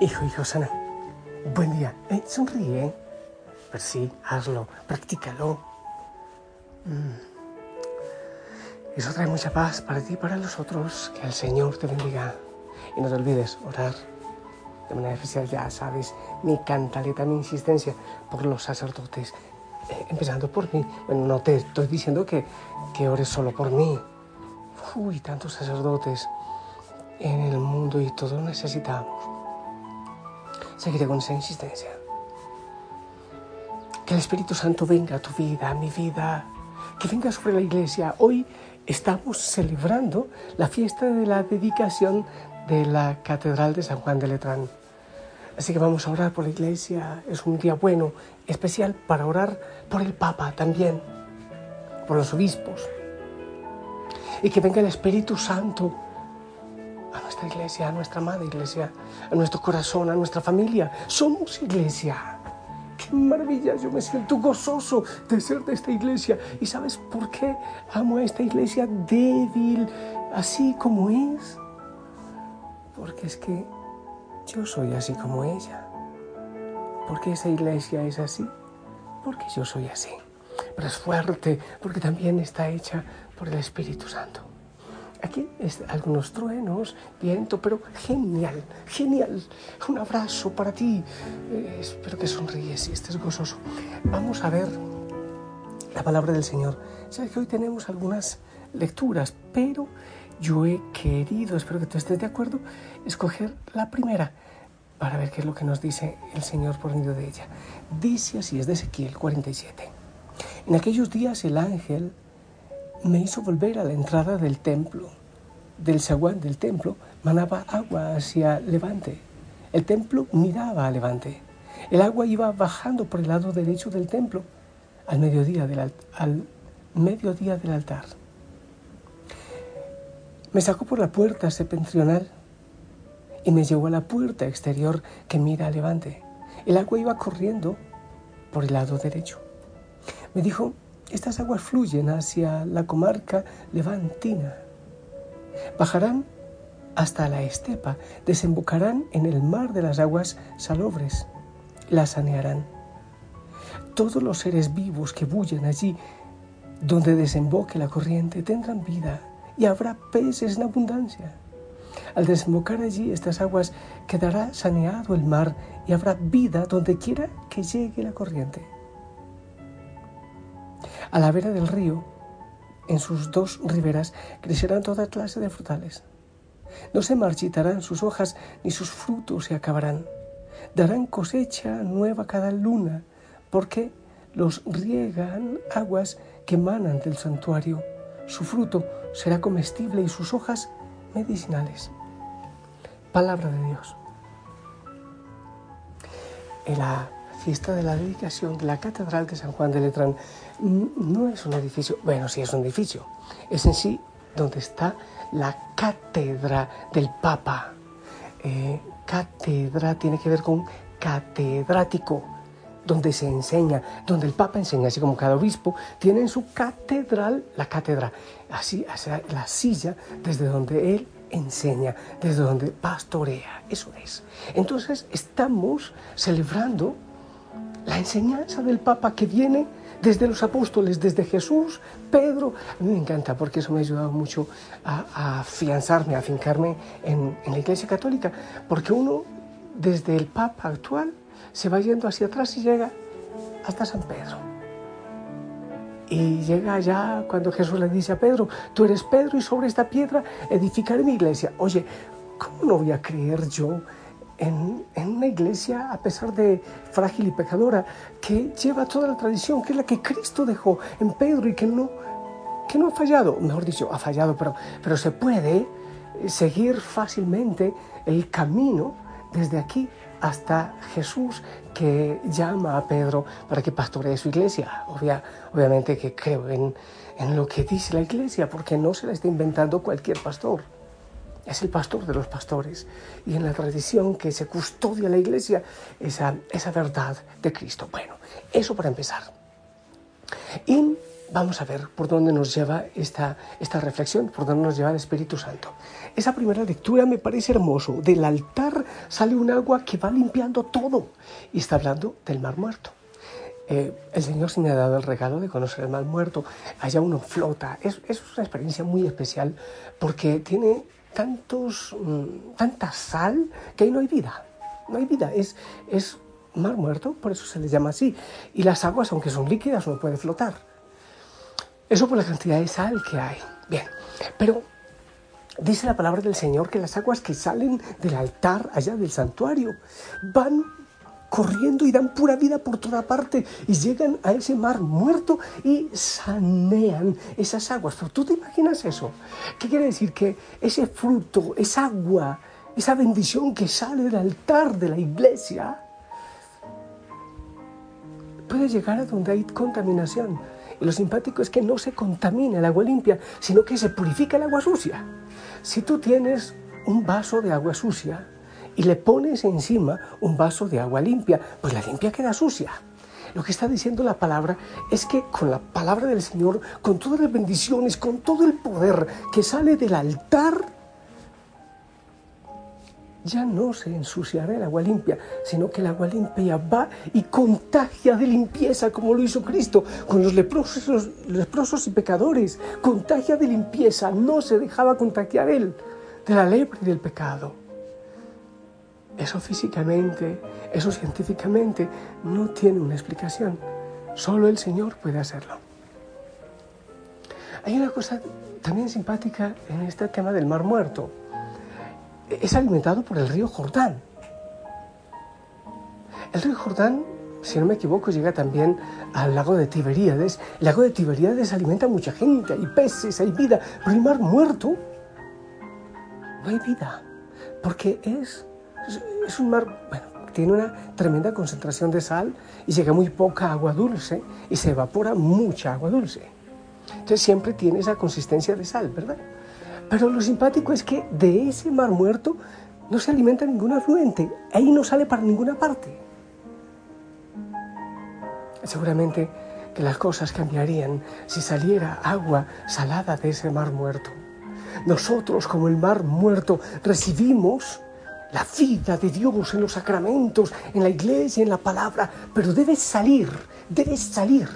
Hijo, hijo sana, buen día. Eh, sonríe. Pero sí, hazlo, practícalo. Mm. Eso trae mucha paz para ti y para los otros. Que el Señor te bendiga. Y no te olvides orar de manera especial, ya sabes, mi cantaleta, mi insistencia por los sacerdotes, eh, empezando por mí. Bueno, no te estoy diciendo que, que ores solo por mí. Uy, tantos sacerdotes en el mundo y todos necesitamos. Seguiré con esa insistencia. Que el Espíritu Santo venga a tu vida, a mi vida, que venga sobre la iglesia. Hoy estamos celebrando la fiesta de la dedicación de la Catedral de San Juan de Letrán. Así que vamos a orar por la iglesia. Es un día bueno, especial para orar por el Papa también, por los obispos. Y que venga el Espíritu Santo a nuestra iglesia, a nuestra madre iglesia, a nuestro corazón, a nuestra familia. Somos iglesia. ¡Qué maravilla! Yo me siento gozoso de ser de esta iglesia. ¿Y sabes por qué amo a esta iglesia débil, así como es? Porque es que yo soy así como ella. Porque esa iglesia es así. Porque yo soy así. Pero es fuerte porque también está hecha por el Espíritu Santo. Aquí es algunos truenos, viento, pero genial, genial. Un abrazo para ti. Eh, espero que sonríes y estés gozoso. Vamos a ver la palabra del Señor. Sabes que hoy tenemos algunas lecturas, pero yo he querido, espero que tú estés de acuerdo, escoger la primera para ver qué es lo que nos dice el Señor por medio de ella. Dice así, es de Ezequiel 47. En aquellos días el ángel me hizo volver a la entrada del templo. Del zaguán del templo manaba agua hacia levante. El templo miraba a levante. El agua iba bajando por el lado derecho del templo al mediodía del, al mediodía del altar. Me sacó por la puerta septentrional y me llevó a la puerta exterior que mira a levante. El agua iba corriendo por el lado derecho. Me dijo, estas aguas fluyen hacia la comarca levantina. Bajarán hasta la estepa, desembocarán en el mar de las aguas salobres, la sanearán. Todos los seres vivos que bullen allí, donde desemboque la corriente, tendrán vida y habrá peces en abundancia. Al desembocar allí estas aguas quedará saneado el mar y habrá vida donde quiera que llegue la corriente. A la vera del río, en sus dos riberas, crecerán toda clase de frutales. No se marchitarán sus hojas ni sus frutos se acabarán. Darán cosecha nueva cada luna, porque los riegan aguas que emanan del santuario su fruto será comestible y sus hojas medicinales. Palabra de Dios. En la fiesta de la dedicación de la Catedral de San Juan de Letrán no es un edificio, bueno, sí es un edificio, es en sí donde está la cátedra del Papa. Eh, cátedra tiene que ver con catedrático donde se enseña, donde el Papa enseña, así como cada obispo tiene en su catedral la cátedra, así la silla desde donde él enseña, desde donde pastorea, eso es. Entonces estamos celebrando la enseñanza del Papa que viene desde los apóstoles, desde Jesús, Pedro. A mí me encanta porque eso me ha ayudado mucho a, afianzarme, a afincarme en, en la Iglesia Católica, porque uno desde el Papa actual se va yendo hacia atrás y llega hasta San Pedro. Y llega allá cuando Jesús le dice a Pedro, tú eres Pedro y sobre esta piedra edificaré mi iglesia. Oye, ¿cómo no voy a creer yo en, una iglesia, a pesar de frágil y pecadora, que lleva toda la tradición, que es la que Cristo dejó en Pedro y que no, que no ha fallado? Mejor dicho, ha fallado, pero, pero se puede seguir fácilmente el camino desde aquí hasta Jesús que llama a Pedro para que pastoree su iglesia. obviamente que creo en lo que dice la iglesia, porque no se la está inventando cualquier pastor. Es el pastor de los pastores. Y en la tradición que se custodia la iglesia, esa, esa verdad de Cristo. Bueno, eso para empezar. Y vamos a ver por dónde nos lleva esta, esta reflexión, por dónde nos lleva el Espíritu Santo. Esa primera lectura me parece hermoso. Del altar sale un agua que va limpiando todo. Y está hablando del mar muerto. Eh, el Señor sí me ha dado el regalo de conocer el mar muerto. Allá uno flota. Es, es una experiencia muy especial porque tiene tantos, mm, tanta sal que ahí no hay vida. No hay vida. Es, es mar muerto, por eso se le llama así. Y las aguas, aunque son líquidas, no pueden flotar. Eso por la cantidad de sal que hay. Bien, pero dice la palabra del Señor que las aguas que salen del altar allá del santuario van corriendo y dan pura vida por toda parte y llegan a ese mar muerto y sanean esas aguas. Pero tú te imaginas eso. ¿Qué quiere decir? Que ese fruto, esa agua, esa bendición que sale del altar de la iglesia, puede llegar a donde hay contaminación. Y lo simpático es que no se contamina el agua limpia, sino que se purifica el agua sucia. Si tú tienes un vaso de agua sucia, y le pones encima un vaso de agua limpia, pues la limpia queda sucia. Lo que está diciendo la palabra es que con la palabra del Señor, con todas las bendiciones, con todo el poder que sale del altar, ya no se ensuciará el agua limpia, sino que el agua limpia va y contagia de limpieza, como lo hizo Cristo con los leprosos, los leprosos y pecadores. Contagia de limpieza, no se dejaba contagiar él de la lepra y del pecado. Eso físicamente, eso científicamente no tiene una explicación. Solo el Señor puede hacerlo. Hay una cosa también simpática en este tema del Mar Muerto. Es alimentado por el río Jordán. El río Jordán, si no me equivoco, llega también al lago de Tiberíades. El lago de Tiberíades alimenta a mucha gente, hay peces, hay vida, pero el Mar Muerto no hay vida, porque es es un mar, bueno, tiene una tremenda concentración de sal y llega muy poca agua dulce y se evapora mucha agua dulce. Entonces siempre tiene esa consistencia de sal, ¿verdad? Pero lo simpático es que de ese mar muerto no se alimenta ningún afluente, ahí no sale para ninguna parte. Seguramente que las cosas cambiarían si saliera agua salada de ese mar muerto. Nosotros, como el mar muerto, recibimos la vida de Dios en los sacramentos, en la iglesia, en la palabra, pero debe salir, debe salir.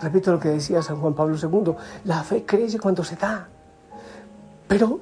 Repito lo que decía San Juan Pablo II, la fe crece cuando se da. Pero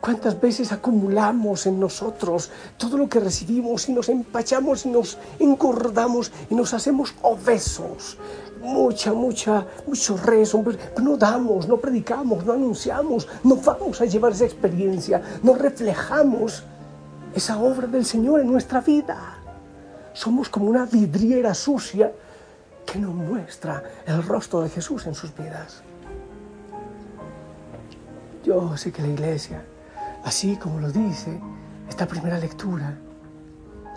cuántas veces acumulamos en nosotros todo lo que recibimos y nos empachamos y nos engordamos y nos hacemos obesos. Mucha, mucha, mucho rezo, no damos, no predicamos, no anunciamos, no vamos a llevar esa experiencia, no reflejamos esa obra del Señor en nuestra vida. Somos como una vidriera sucia que nos muestra el rostro de Jesús en sus vidas. Yo sé que la iglesia, así como lo dice esta primera lectura,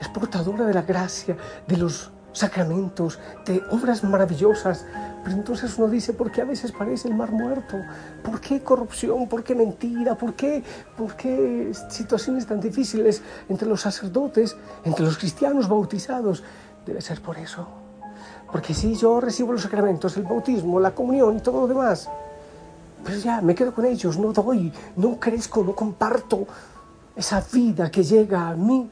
es portadora de la gracia, de los sacramentos, de obras maravillosas. Pero entonces uno dice, ¿por qué a veces parece el mar muerto? ¿Por qué corrupción? ¿Por qué mentira? ¿Por qué, ¿Por qué situaciones tan difíciles entre los sacerdotes, entre los cristianos bautizados? Debe ser por eso. Porque si yo recibo los sacramentos, el bautismo, la comunión y todo lo demás, pues ya me quedo con ellos, no doy, no crezco, no comparto esa vida que llega a mí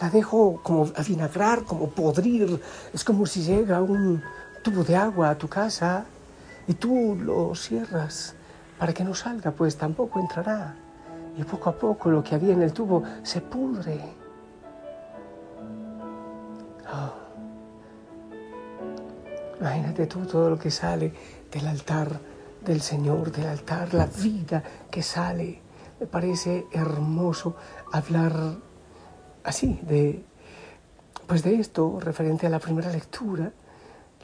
la dejo como avinagrar, como podrir. Es como si llega un tubo de agua a tu casa y tú lo cierras para que no salga, pues tampoco entrará. Y poco a poco lo que había en el tubo se pudre. Oh. Imagínate tú todo lo que sale del altar del Señor, del altar, la vida que sale. Me parece hermoso hablar así, de, pues de esto, referente a la primera lectura,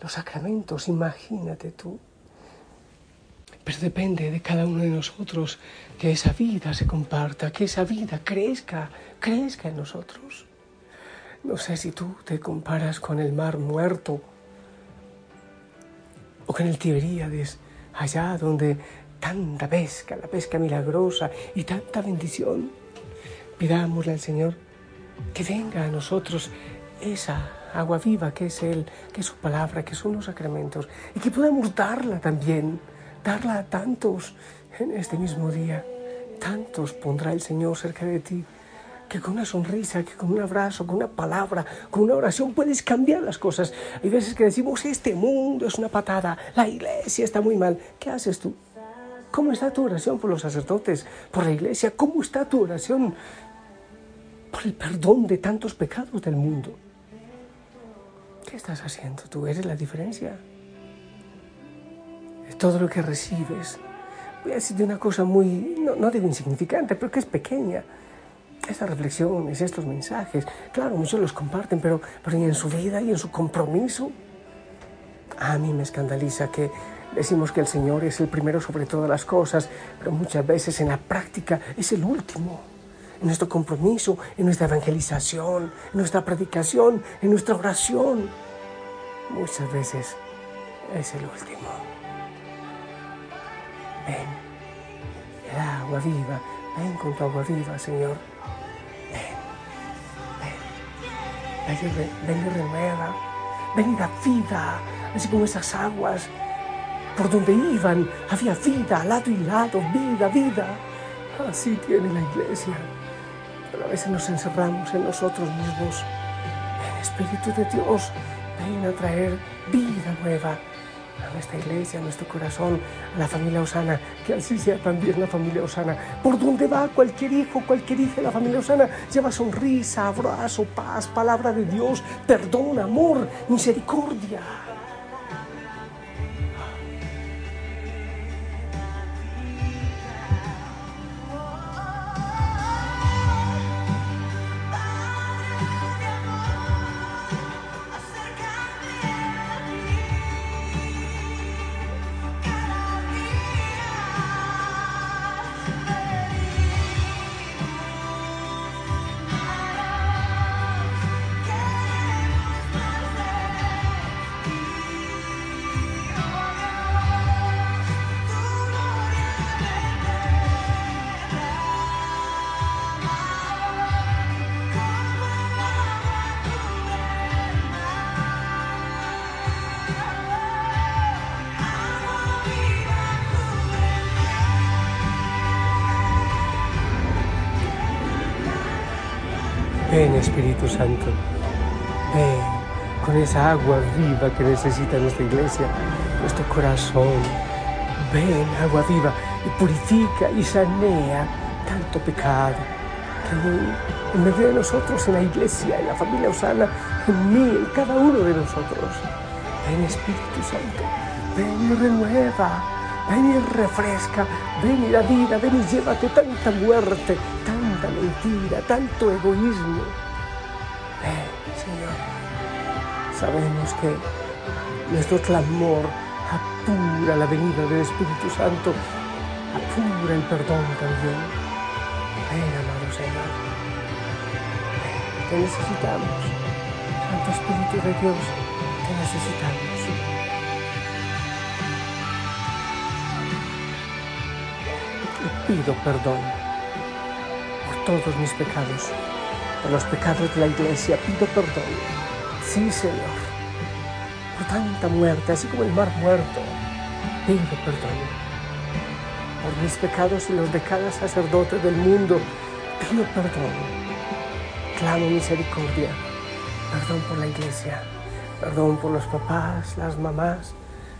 los sacramentos, imagínate tú. Pero depende de cada uno de nosotros que esa vida se comparta, que esa vida crezca, crezca en nosotros. No sé si tú te comparas con el mar muerto o con el Tiberíades, allá donde tanta pesca, la pesca milagrosa y tanta bendición. Pidámosle al Señor que venga a nosotros esa agua viva que es Él, que es su palabra, que son los sacramentos, y que podamos darla también, darla a tantos en este mismo día. Tantos pondrá el Señor cerca de ti, que con una sonrisa, que con un abrazo, con una palabra, con una oración puedes cambiar las cosas. Hay veces que decimos, este mundo es una patada, la iglesia está muy mal. ¿Qué haces tú? ¿Cómo está tu oración por los sacerdotes, por la iglesia? ¿Cómo está tu oración por el perdón de tantos pecados del mundo? ¿Qué estás haciendo tú? ¿Eres la diferencia? Todo lo que recibes. Voy a decirte una cosa muy, no, no digo insignificante, pero que es pequeña. Estas reflexiones, estos mensajes, claro, muchos los comparten, pero, pero en su vida y en su compromiso. A mí me escandaliza que Decimos que el Señor es el primero sobre todas las cosas, pero muchas veces en la práctica es el último. Nuestro compromiso, en nuestra evangelización, en nuestra predicación, en nuestra oración, muchas veces es el último. Ven, el agua viva, ven con tu agua viva, Señor. Ven, ven, ven, ven y renueva, ven y da vida, así como esas aguas por donde iban había vida, lado y lado, vida, vida. Así tiene la iglesia. A veces nos encerramos en nosotros mismos. El Espíritu de Dios ven a traer vida nueva a nuestra iglesia, a nuestro corazón, a la familia Osana, que así sea también la familia Osana. Por donde va cualquier hijo, cualquier hija de la familia Osana, lleva sonrisa, abrazo, paz, palabra de Dios, perdón, amor, misericordia. Ven Espíritu Santo, ven con esa agua viva que necesita nuestra iglesia, nuestro corazón. Ven agua viva y purifica y sanea tanto pecado que en medio de nosotros, en la iglesia, en la familia Osana, en mí, en cada uno de nosotros. Ven Espíritu Santo, ven y renueva, ven y refresca, ven y da vida, ven y llévate tanta muerte, tanta mentira, tanto egoísmo. Ven, Señor, sabemos que nuestro clamor apura la venida del Espíritu Santo, apura el perdón también. Ven, amado Señor. Te necesitamos. Santo Espíritu de Dios, te necesitamos. Pido perdón todos mis pecados, por los pecados de la iglesia, pido perdón. Sí, Señor, por tanta muerte, así como el mar muerto, pido perdón. Por mis pecados y los de cada sacerdote del mundo, pido perdón. Clamo misericordia, perdón por la iglesia, perdón por los papás, las mamás,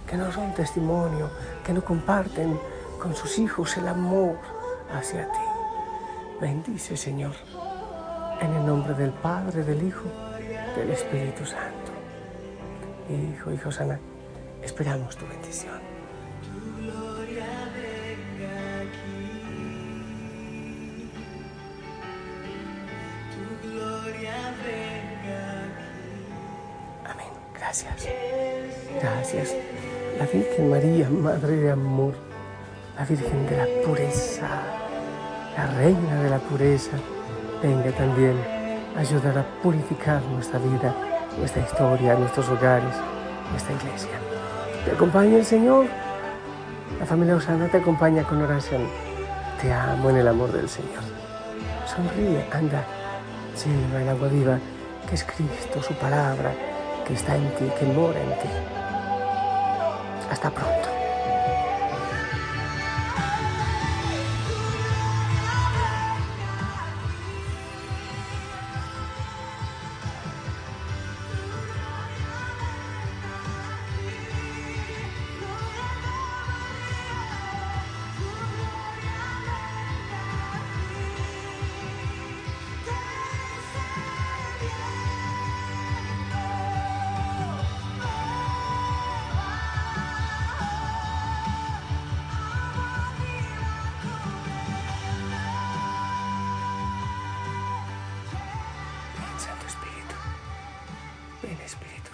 que no son testimonio, que no comparten con sus hijos el amor hacia ti. Bendice, Señor, en el nombre del Padre, del Hijo, del Espíritu Santo. Hijo, Hijo Sana, esperamos tu bendición. Amén. Gracias. Gracias. La Virgen María, Madre de Amor, la Virgen de la Pureza la reina de la pureza, venga también a ayudar a purificar nuestra vida, nuestra historia, nuestros hogares, nuestra iglesia. Te acompaña el Señor. La familia Osana te acompaña con oración. Te amo en el amor del Señor. Sonríe, anda, lleva el agua viva que es Cristo, su palabra, que está en ti, que mora en ti. Hasta pronto. Ven